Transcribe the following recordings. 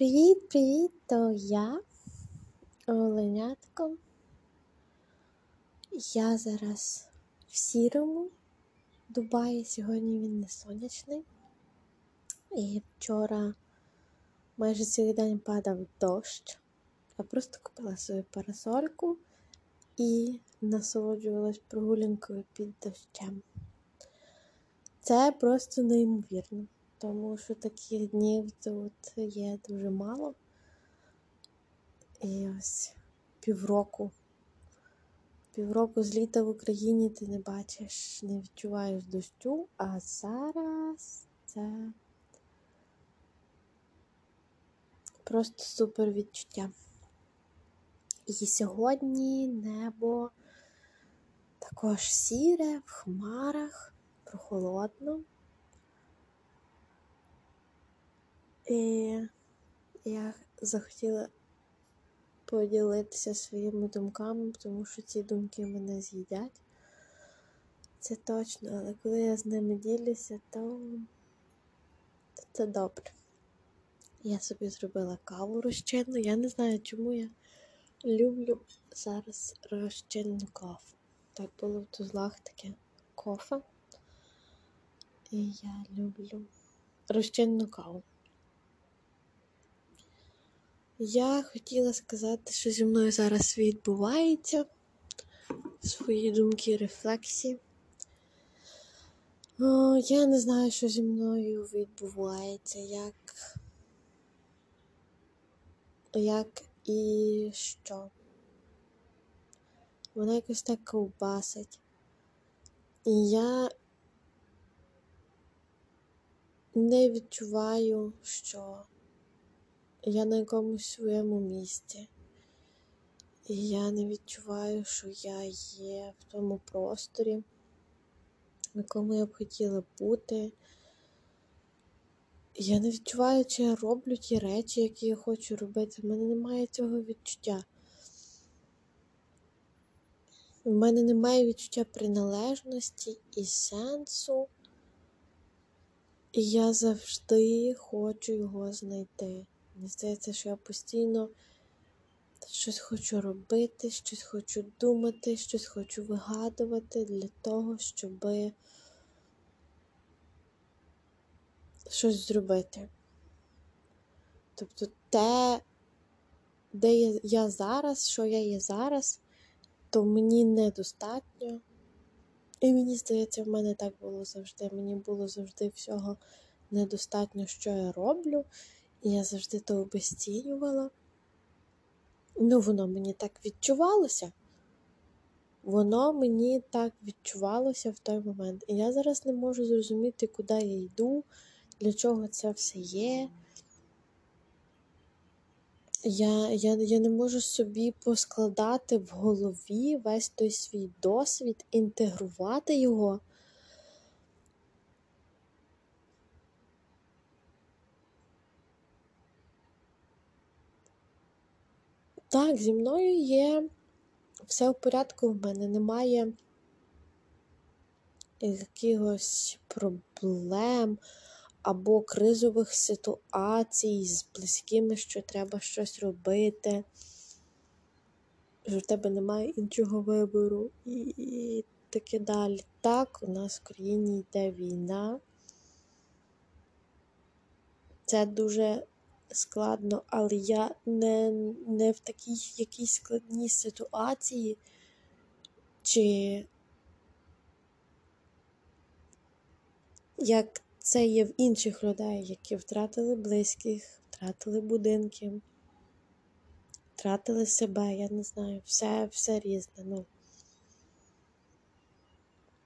Привіт-привіт, то я Оленятко. Я зараз в сірому Дубаї. Сьогодні він не сонячний. І вчора майже цілий день падав дощ. Я просто купила свою парасольку і насолоджувалась прогулянкою під дощем. Це просто неймовірно тому що таких днів тут є дуже мало. І ось півроку. Півроку з літа в Україні ти не бачиш, не відчуваєш дощу, а зараз це просто супер відчуття. І сьогодні небо також сіре, в хмарах, прохолодно. І я захотіла поділитися своїми думками, тому що ці думки мене з'їдять. Це точно, але коли я з ними ділюся, то, це добре. Я собі зробила каву розчинну. Я не знаю, чому я люблю зараз розчинну каву. Так було в тузлах таке кофе. І я люблю розчинну каву. Я хотіла сказати, що зі мною зараз відбувається свої думки, рефлексії. О, Я не знаю, що зі мною відбувається, як як і що. Вона якось так ковбасить. І я не відчуваю, що я на якомусь своєму місці. І я не відчуваю, що я є в тому просторі, в якому я б хотіла бути. Я не відчуваю, чи я роблю ті речі, які я хочу робити. У мене немає цього відчуття. У мене немає відчуття приналежності і сенсу. І я завжди хочу його знайти. Мені здається, що я постійно щось хочу робити, щось хочу думати, щось хочу вигадувати для того, щоб щось зробити. Тобто те, де я зараз, що я є зараз, то мені недостатньо. І мені здається, в мене так було завжди. Мені було завжди всього недостатньо, що я роблю. Я завжди то обесцінювала. Ну, воно мені так відчувалося. Воно мені так відчувалося в той момент. І я зараз не можу зрозуміти, куди я йду, для чого це все є. Я, я, Я не можу собі поскладати в голові весь той свій досвід, інтегрувати його. Так, зі мною є все в порядку, в мене немає якихось проблем або кризових ситуацій з близькими, що треба щось робити, що в тебе немає іншого вибору і, таке далі. Так, у нас в країні йде війна. Це дуже складно, але я не не в такій якійсь складній ситуації, чи як це є в інших людей, які втратили близьких, втратили будинки, втратили себе, я не знаю, все все різне. ну.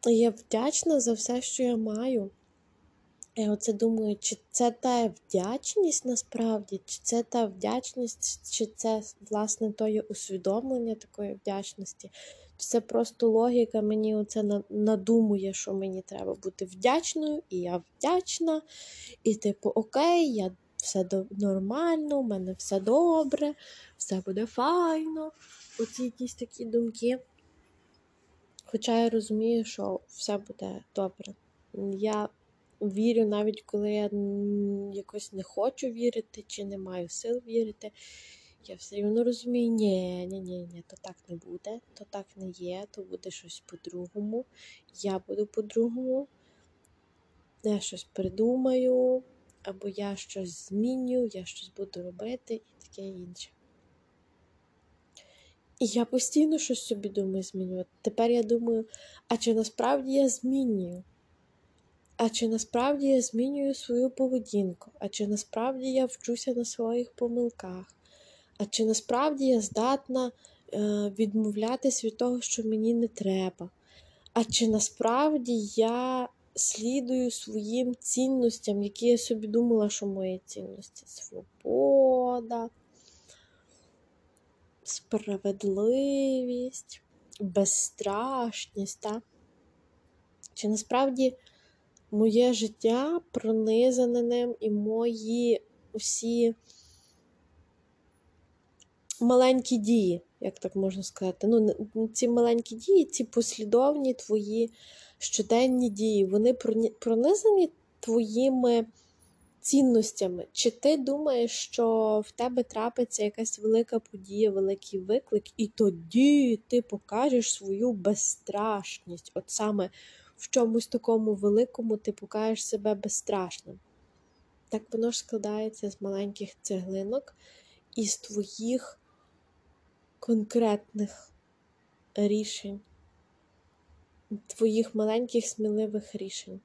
Я вдячна за все, що я маю. Я оце думаю, чи це та вдячність насправді, чи це та вдячність, чи це, власне, тоє усвідомлення такої вдячності, чи це просто логіка мені оце надумує, що мені треба бути вдячною, і я вдячна, і типу, окей, я все нормально, у мене все добре, все буде файно. Оці якісь такі думки. Хоча я розумію, що все буде добре. Я вірю, навіть коли я якось не хочу вірити чи не маю сил вірити. Я все рівно розумію, ні, ні, ні, ні, то так не буде, то так не є, то буде щось по-другому. Я буду по-другому. Я щось придумаю, або я щось зміню, я щось буду робити і таке інше. І я постійно щось собі думаю змінювати. Тепер я думаю, а чи насправді я змінюю? А чи насправді я змінюю свою поведінку? А чи насправді я вчуся на своїх помилках? А чи насправді я здатна е, відмовлятись від того, що мені не треба? А чи насправді я слідую своїм цінностям, які я собі думала, що мої цінності? Свобода, справедливість, безстрашність. Та? Чи насправді моє життя пронизане ним і мої усі маленькі дії, як так можна сказати. Ну, Ці маленькі дії, ці послідовні твої щоденні дії, вони пронизані твоїми цінностями. Чи ти думаєш, що в тебе трапиться якась велика подія, великий виклик, і тоді ти покажеш свою безстрашність? От саме в чомусь такому великому ти покажеш себе безстрашним. Так воно ж складається з маленьких цеглинок і з твоїх конкретних рішень, твоїх маленьких сміливих рішень.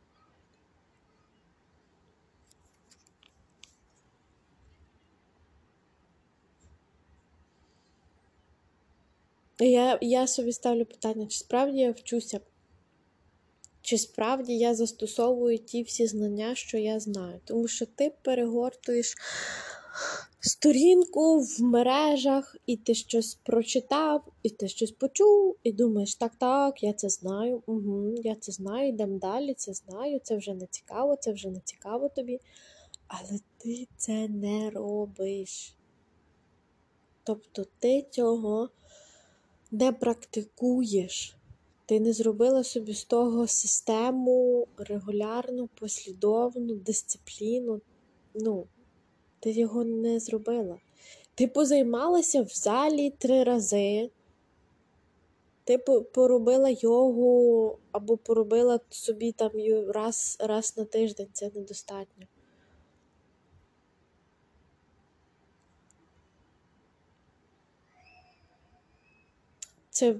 Я я собі ставлю питання, чи справді я вчуся, чи справді я застосовую ті всі знання, що я знаю. Тому що ти перегортуєш сторінку в мережах, і ти щось прочитав, і ти щось почув, і думаєш, так, так, я це знаю, угу, я це знаю, йдемо далі, це знаю, це вже не цікаво, це вже не цікаво тобі. Але ти це не робиш. Тобто ти цього не практикуєш. Ти не зробила собі з того систему регулярну, послідовну, дисципліну. Ну, ти його не зробила. Ти позаймалася в залі три рази. Ти поробила йогу або поробила собі там раз, раз на тиждень, це недостатньо. Це,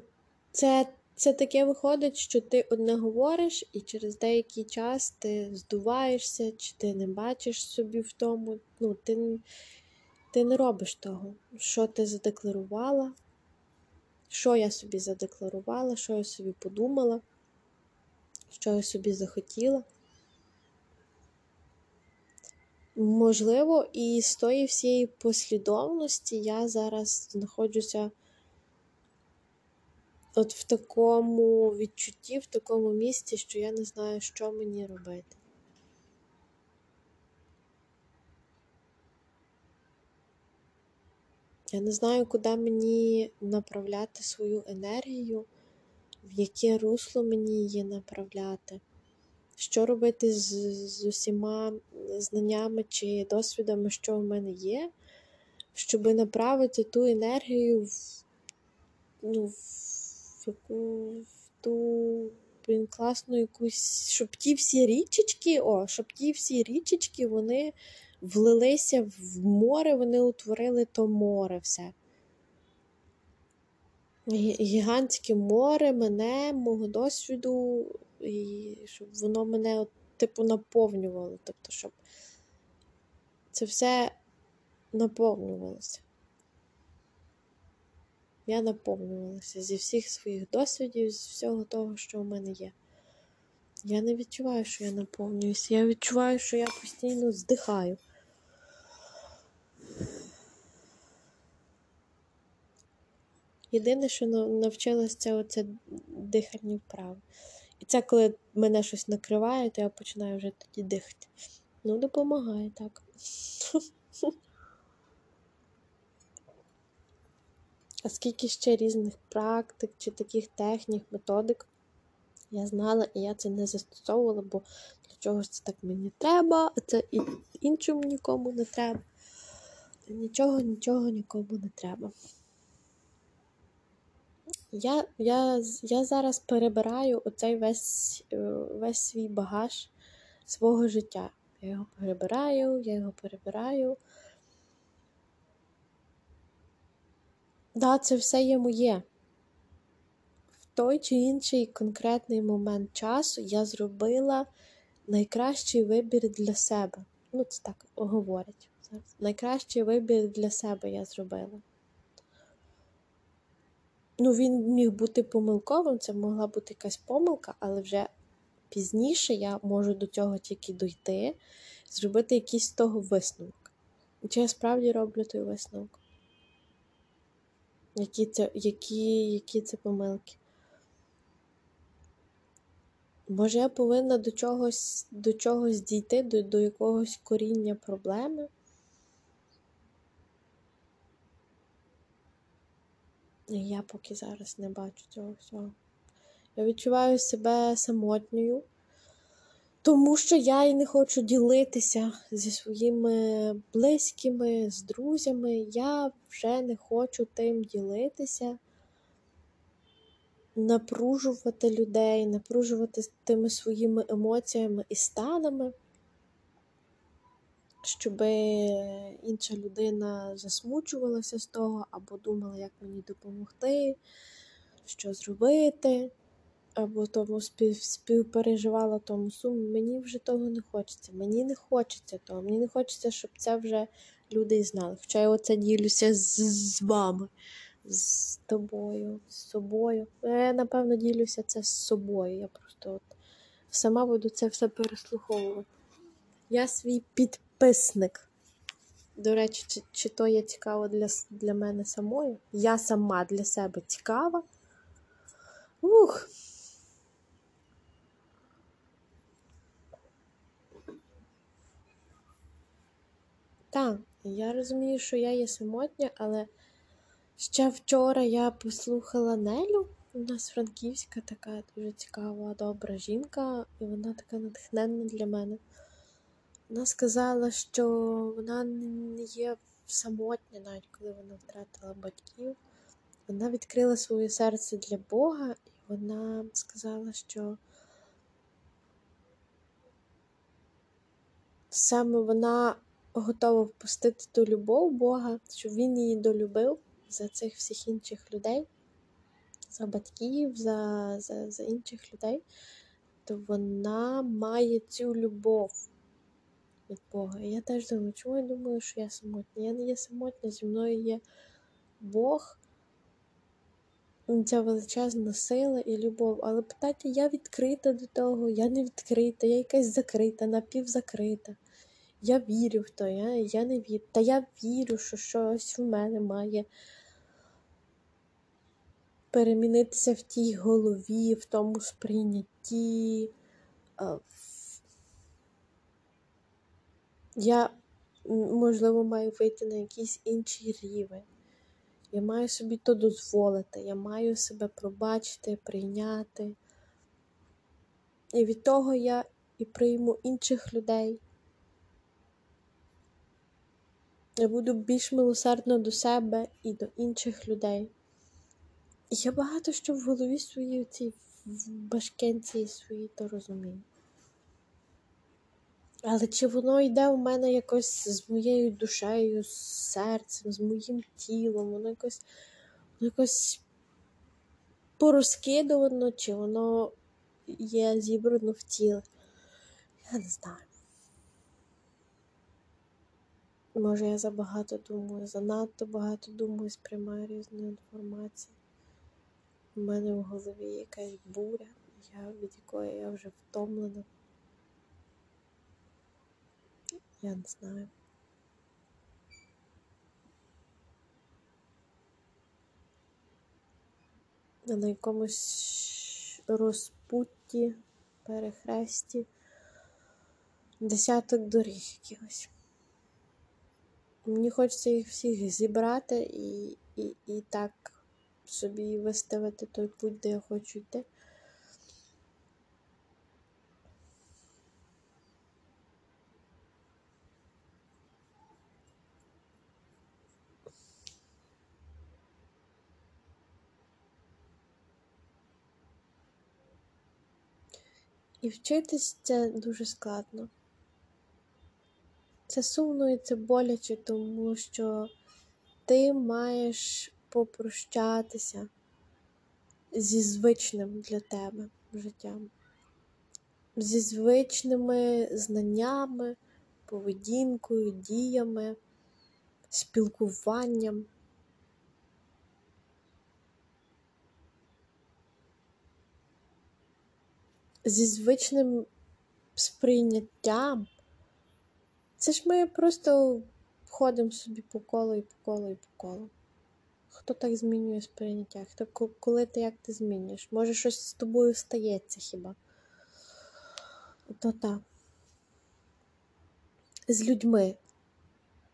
це це таке виходить, що ти одне говориш, і через деякий час ти здуваєшся, чи ти не бачиш собі в тому. Ну, ти, ти не робиш того, що ти задекларувала, що я собі задекларувала, що я собі подумала, що я собі захотіла. Можливо, і з тої всієї послідовності я зараз знаходжуся от в такому відчутті, в такому місці, що я не знаю, що мені робити. Я не знаю, куди мені направляти свою енергію, в яке русло мені її направляти, що робити з, з усіма знаннями чи досвідами, що в мене є, щоб направити ту енергію в, ну, в таку ту блін, класну якусь, щоб ті всі річечки, о, щоб ті всі річечки вони влилися в море, вони утворили то море все. Гігантське море мене, мого досвіду, і щоб воно мене, от, типу, наповнювало. Тобто, щоб це все наповнювалося я наповнювалася зі всіх своїх досвідів, з всього того, що в мене є. Я не відчуваю, що я наповнююся. Я відчуваю, що я постійно здихаю. Єдине, що навчилася, це дихальні вправи. І це коли мене щось накриває, то я починаю вже тоді дихати. Ну, допомагає так. А скільки ще різних практик чи таких технік, методик я знала, і я це не застосовувала, бо для чогось це так мені треба, а це і іншому нікому не треба. Нічого, нічого нікому не треба. Я я, я зараз перебираю оцей весь е, весь свій багаж свого життя. Я його перебираю, я його перебираю. Да, це все є моє. В той чи інший конкретний момент часу я зробила найкращий вибір для себе. Ну, це так говорять. зараз. Найкращий вибір для себе я зробила. Ну, він міг бути помилковим, це могла бути якась помилка, але вже пізніше я можу до цього тільки дойти, зробити якийсь з того висновок. Чи я справді роблю той висновок? Які це які, які це помилки? Може, я повинна до чогось до чогось дійти, до, до якогось коріння проблеми? Я поки зараз не бачу цього всього. Я відчуваю себе самотньою, тому що я і не хочу ділитися зі своїми близькими, з друзями. Я вже не хочу тим ділитися, напружувати людей, напружувати тими своїми емоціями і станами щоб інша людина засмучувалася з того, або думала, як мені допомогти, що зробити, або тому спів, співпереживала тому суму. Мені вже того не хочеться. Мені не хочеться того. Мені не хочеться, щоб це вже люди знали. Хоча я оце ділюся з, з вами, з тобою, з собою. Я, напевно, ділюся це з собою. Я просто от сама буду це все переслуховувати. Я свій підписник. До речі, чи, чи то є цікаво для для мене самої? Я сама для себе цікава. Ух. Так, я розумію, що я є самотня, але ще вчора я послухала Нелю. У нас франківська така дуже цікава, добра жінка, і вона така натхненна для мене. Вона сказала, що вона не є самотня, навіть коли вона втратила батьків. Вона відкрила своє серце для Бога, і вона сказала, що саме вона готова впустити ту любов Бога, щоб він її долюбив за цих всіх інших людей, за батьків, за, за, за інших людей, то вона має цю любов від Бога. І я теж думаю, чому я думаю, що я самотня? Я не є самотня, зі мною є Бог, ця величезна сила і любов. Але питання, я відкрита до того, я не відкрита, я якась закрита, напівзакрита. Я вірю в то, я я не вірю. Та я вірю, що щось в мене має перемінитися в тій голові, в тому сприйнятті, Я, можливо, маю вийти на якийсь інший рівень. Я маю собі то дозволити, я маю себе пробачити, прийняти. І від того я і прийму інших людей. Я буду більш милосердна до себе і до інших людей. Я багато що в голові своїй цій в башкенці своїй то розумію. Але чи воно йде у мене якось з моєю душею, з серцем, з моїм тілом, воно якось воно якось порозкидувано, чи воно є зібрано в тіло? Я не знаю. Може, я забагато думаю, занадто багато думаю, сприймаю різну інформацію. У мене в голові якась буря, я, від якої я вже втомлена. Я не знаю. На якомусь розпутті, перехресті, десяток доріг якихось. Мені хочеться їх всіх зібрати і і, і так собі виставити той путь, де я хочу йти. І вчитись це дуже складно. Це сумно і це боляче, тому що ти маєш попрощатися зі звичним для тебе життям, зі звичними знаннями, поведінкою, діями, спілкуванням. Зі звичним сприйняттям. Це ж ми просто ходимо собі по колу і по колу і по колу. Хто так змінює сприйняття? Хто коли ти як ти змінюєш? Може щось з тобою стається хіба? То так. З людьми.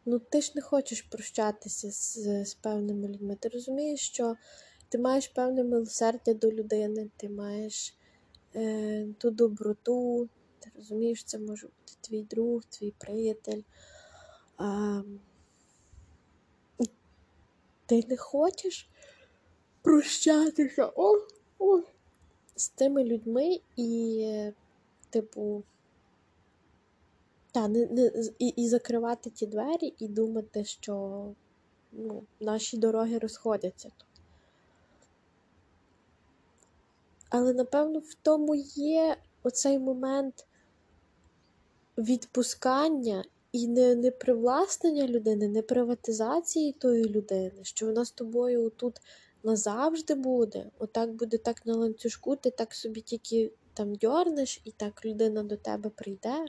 Ну, ти ж не хочеш прощатися з, з певними людьми. Ти розумієш, що ти маєш певне милосердя до людини, ти маєш е, ту доброту, ти розумієш, це може бути твій друг, твій приятель. Ти не хочеш прощатися о, о, з тими людьми і, типу, та, не, не, і, і закривати ті двері, і думати, що ну, наші дороги розходяться. Але напевно в тому є оцей момент відпускання і не не привласнення людини, не приватизації тої людини, що вона з тобою тут назавжди буде. Отак буде так на ланцюжку, ти так собі тільки там дьорнеш, і так людина до тебе прийде.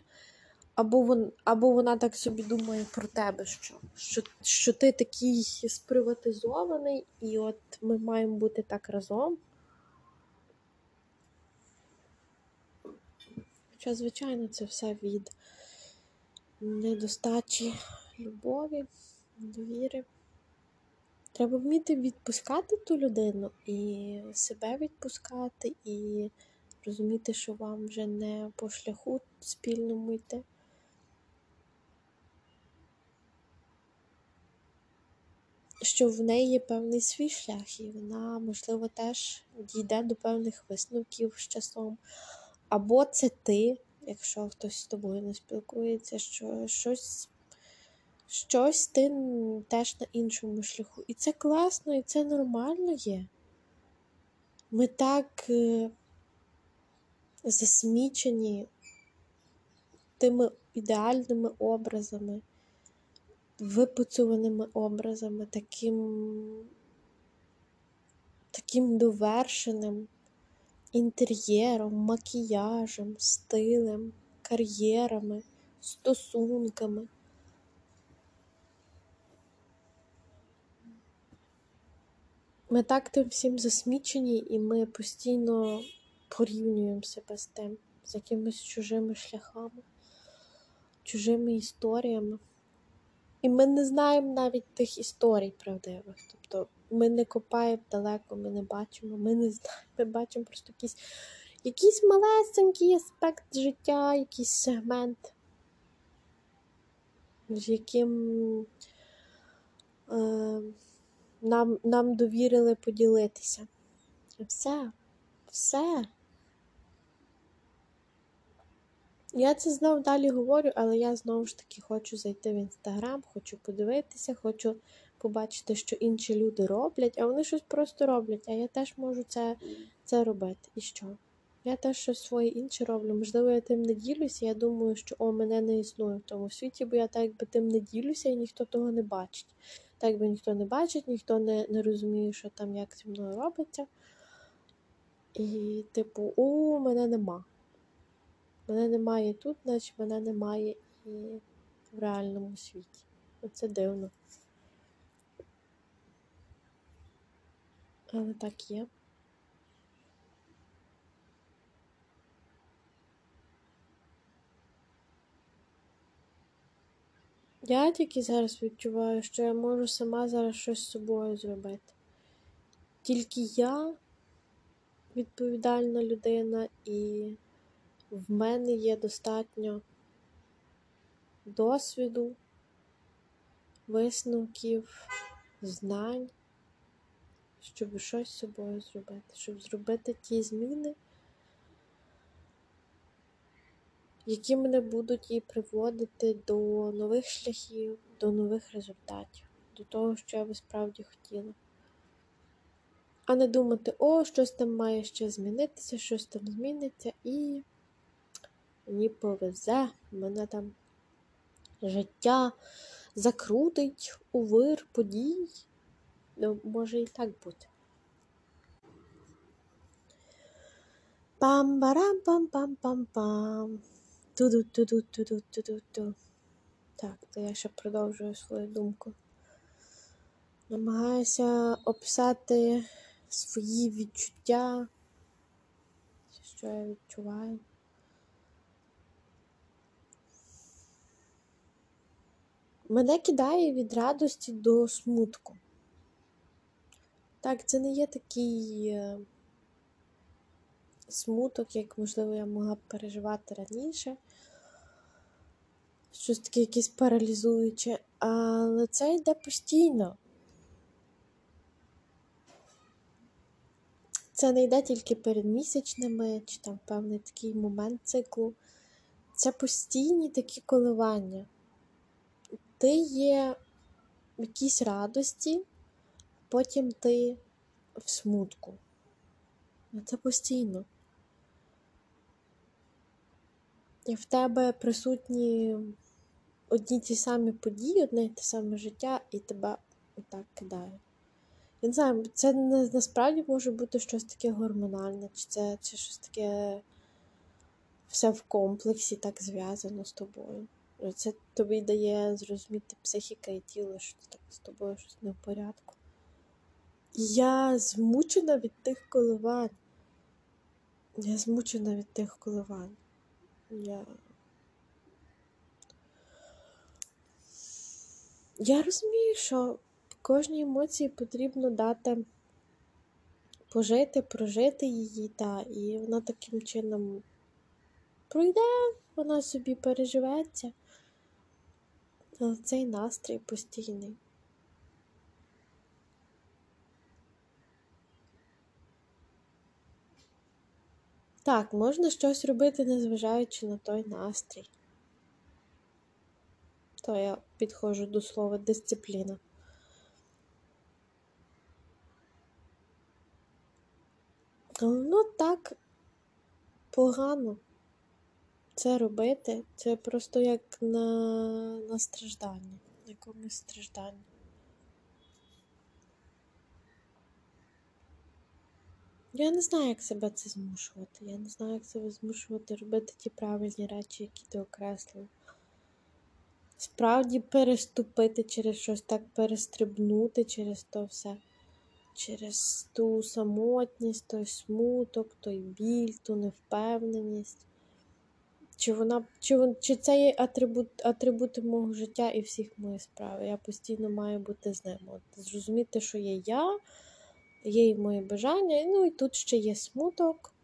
Або вон, або вона так собі думає про тебе, що що, що ти такий сприватизований, і от ми маємо бути так разом. Хоча, звичайно, це все від недостачі любові, довіри. Треба вміти відпускати ту людину і себе відпускати, і розуміти, що вам вже не по шляху спільному йти. Що в неї є певний свій шлях, і вона, можливо, теж дійде до певних висновків з часом. Або це ти, якщо хтось з тобою не спілкується, що щось щось ти теж на іншому шляху. І це класно, і це нормально є. Ми так е, засмічені тими ідеальними образами, випуцюваними образами, таким, таким довершеним інтер'єром, макіяжем, стилем, кар'єрами, стосунками. Ми так тим всім засмічені, і ми постійно порівнюємо себе з тим, з якимись чужими шляхами, чужими історіями. І ми не знаємо навіть тих історій правдивих. Тобто ми не копаємо далеко, ми не бачимо, ми не знаємо, ми бачимо просто якийсь якийсь малесенький аспект життя, якийсь сегмент, з яким е, нам, нам довірили поділитися. Все, все. Я це знов далі говорю, але я знову ж таки хочу зайти в інстаграм, хочу подивитися, хочу побачити, що інші люди роблять, а вони щось просто роблять, а я теж можу це це робити. І що? Я теж щось своє інше роблю. Можливо, я тим не ділюся, я думаю, що о, мене не існує в тому світі, бо я так якби тим не ділюся і ніхто того не бачить. Так якби ніхто не бачить, ніхто не, не розуміє, що там як зі мною робиться. І, типу, о, мене нема. Мене немає тут, наче мене немає і в реальному світі. Оце дивно. Але так є. Я тільки зараз відчуваю, що я можу сама зараз щось з собою зробити. Тільки я відповідальна людина, і в мене є достатньо досвіду, висновків, знань щоб щось з собою зробити, щоб зробити ті зміни, які мене будуть і приводити до нових шляхів, до нових результатів, до того, що я би справді хотіла. А не думати, о, щось там має ще змінитися, щось там зміниться, і мені повезе, мене там життя закрутить у вир подій. Ну, може і так бути. Пам-барам-пам-пам-пам-пам. Ту-ду-ту-ду-ту-ду-ту-ду-ту. Так, то я ще продовжую свою думку. Намагаюся описати свої відчуття, що я відчуваю. Мене кидає від радості до смутку. Так, це не є такий е, смуток, як, можливо, я могла б переживати раніше. Щось таке якесь паралізуюче, але це йде постійно. Це не йде тільки перед місячними, чи там певний такий момент циклу. Це постійні такі коливання. Ти є в якійсь радості, потім ти в смутку. Це постійно. І в тебе присутні одні ті самі події, одне й те саме життя, і тебе отак кидає. Я не знаю, це насправді може бути щось таке гормональне, чи це чи щось таке все в комплексі так зв'язано з тобою. Це тобі дає зрозуміти психіка і тіло, що так з тобою щось не в порядку. Я змучена від тих коливань. Я змучена від тих коливань. Я Я розумію, що кожній емоції потрібно дати пожити, прожити її, та, і вона таким чином пройде, вона собі переживеться. Але цей настрій постійний. Так, можна щось робити, незважаючи на той настрій. То я підходжу до слова дисципліна. Ну так погано це робити. Це просто як на, на страждання, якомусь стражданні. Я не знаю, як себе це змушувати. Я не знаю, як себе змушувати робити ті правильні речі, які ти окреслив. Справді переступити через щось так, перестрибнути через то все, через ту самотність, той смуток, той біль, ту невпевненість. Чи вона, чи, чи це є атрибут, атрибути мого життя і всіх моїх справ? Я постійно маю бути з ним. От, Зрозуміти, що є я є і мої бажання, ну і тут ще є смуток,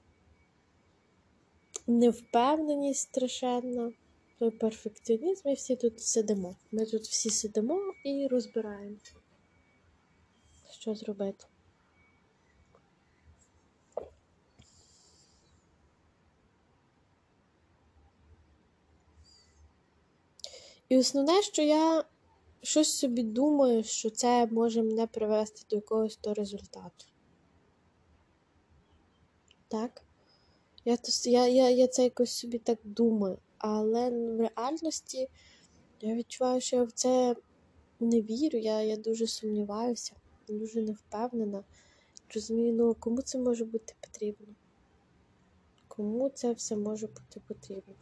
невпевненість страшенна, той перфекціонізм, і всі тут сидимо. Ми тут всі сидимо і розбираємо, що зробити. І основне, що я щось собі думаю, що це може мене привести до якогось то результату. Так? Я я, я, я це якось собі так думаю, але в реальності я відчуваю, що я в це не вірю, я я дуже сумніваюся, дуже не впевнена. Розумію, ну кому це може бути потрібно? Кому це все може бути потрібно?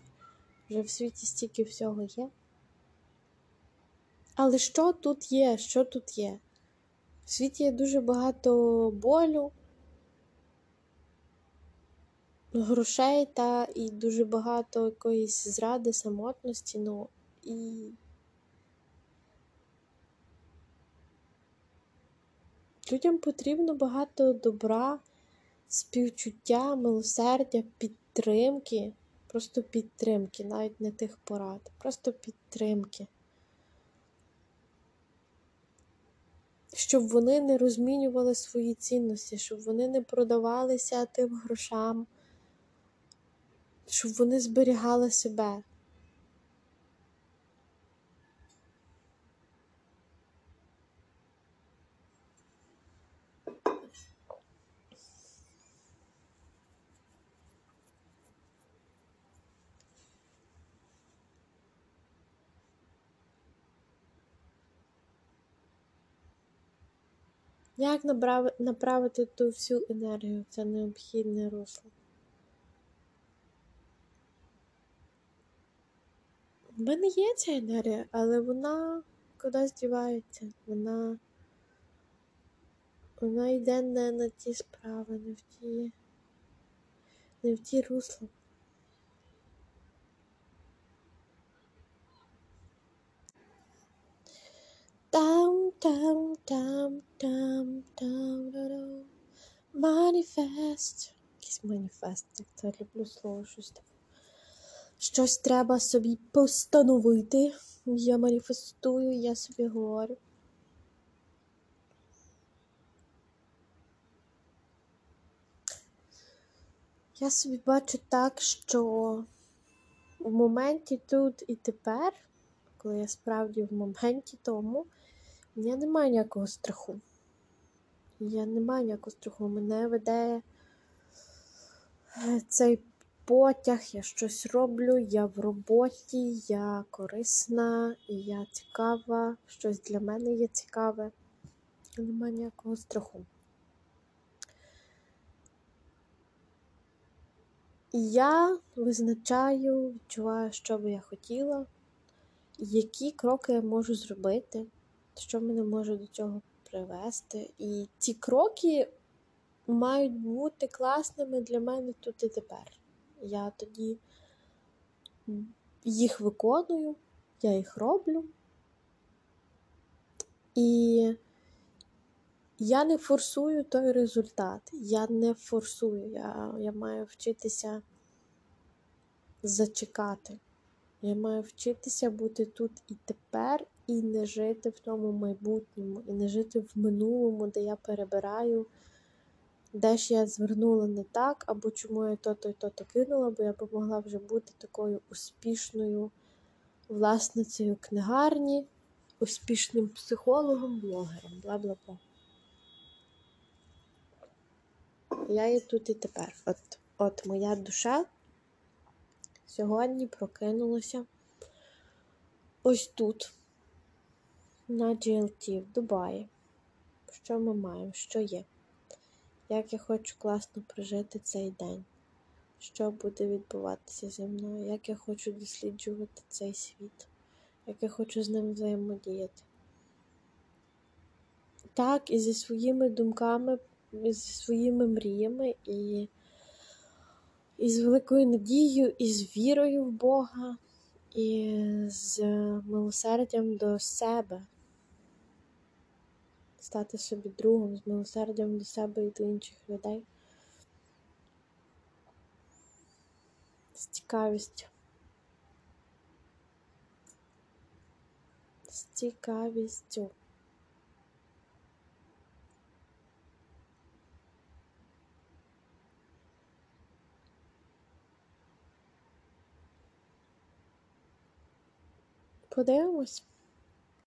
Вже в світі стільки всього є. Але що тут є? Що тут є? В світі є дуже багато болю, грошей та і дуже багато якоїсь зради, самотності, ну і. Людям потрібно багато добра, співчуття, милосердя, підтримки, просто підтримки, навіть не тих порад, просто підтримки. Щоб вони не розмінювали свої цінності, щоб вони не продавалися тим грошам, щоб вони зберігали себе. Як направити ту всю енергію в це необхідне русло? У мене є ця енергія, але вона кудись дівається. Вона, вона йде не на ті справи, не в ті, не в ті русла. Там, там, там, там, там, там. Маніфест. Якийсь маніфест, як це люблю слово щось таке. Щось треба собі постановити. Я маніфестую, я собі говорю. Я собі бачу так, що в моменті тут і тепер, коли я справді в моменті тому, я не маю ніякого страху. Я не маю ніякого страху. Мене веде е, цей потяг, я щось роблю, я в роботі, я корисна, я цікава, щось для мене є цікаве. Немає ніякого страху. І я визначаю, відчуваю, що би я хотіла, які кроки я можу зробити, що мене може до цього привести. І ці кроки мають бути класними для мене тут і тепер. Я тоді їх виконую, я їх роблю. І я не форсую той результат. Я не форсую. Я, я маю вчитися зачекати. Я маю вчитися бути тут і тепер, і не жити в тому майбутньому, і не жити в минулому, де я перебираю, де ж я звернула не так, або чому я то-то і то-то кинула, бо я б могла вже бути такою успішною власницею книгарні, успішним психологом, блогером, бла-бла-бла. Я є тут і тепер. От, от моя душа сьогодні прокинулася ось тут, на GLT в Дубаї. Що ми маємо? Що є? Як я хочу класно прожити цей день? Що буде відбуватися зі мною? Як я хочу досліджувати цей світ? Як я хочу з ним взаємодіяти? Так, і зі своїми думками, і зі своїми мріями, і, і з великою надією, і з вірою в Бога, і з милосердям до себе. Стати собі другом, з милосердям до себе і до інших людей. З цікавістю. З цікавістю. Podemos?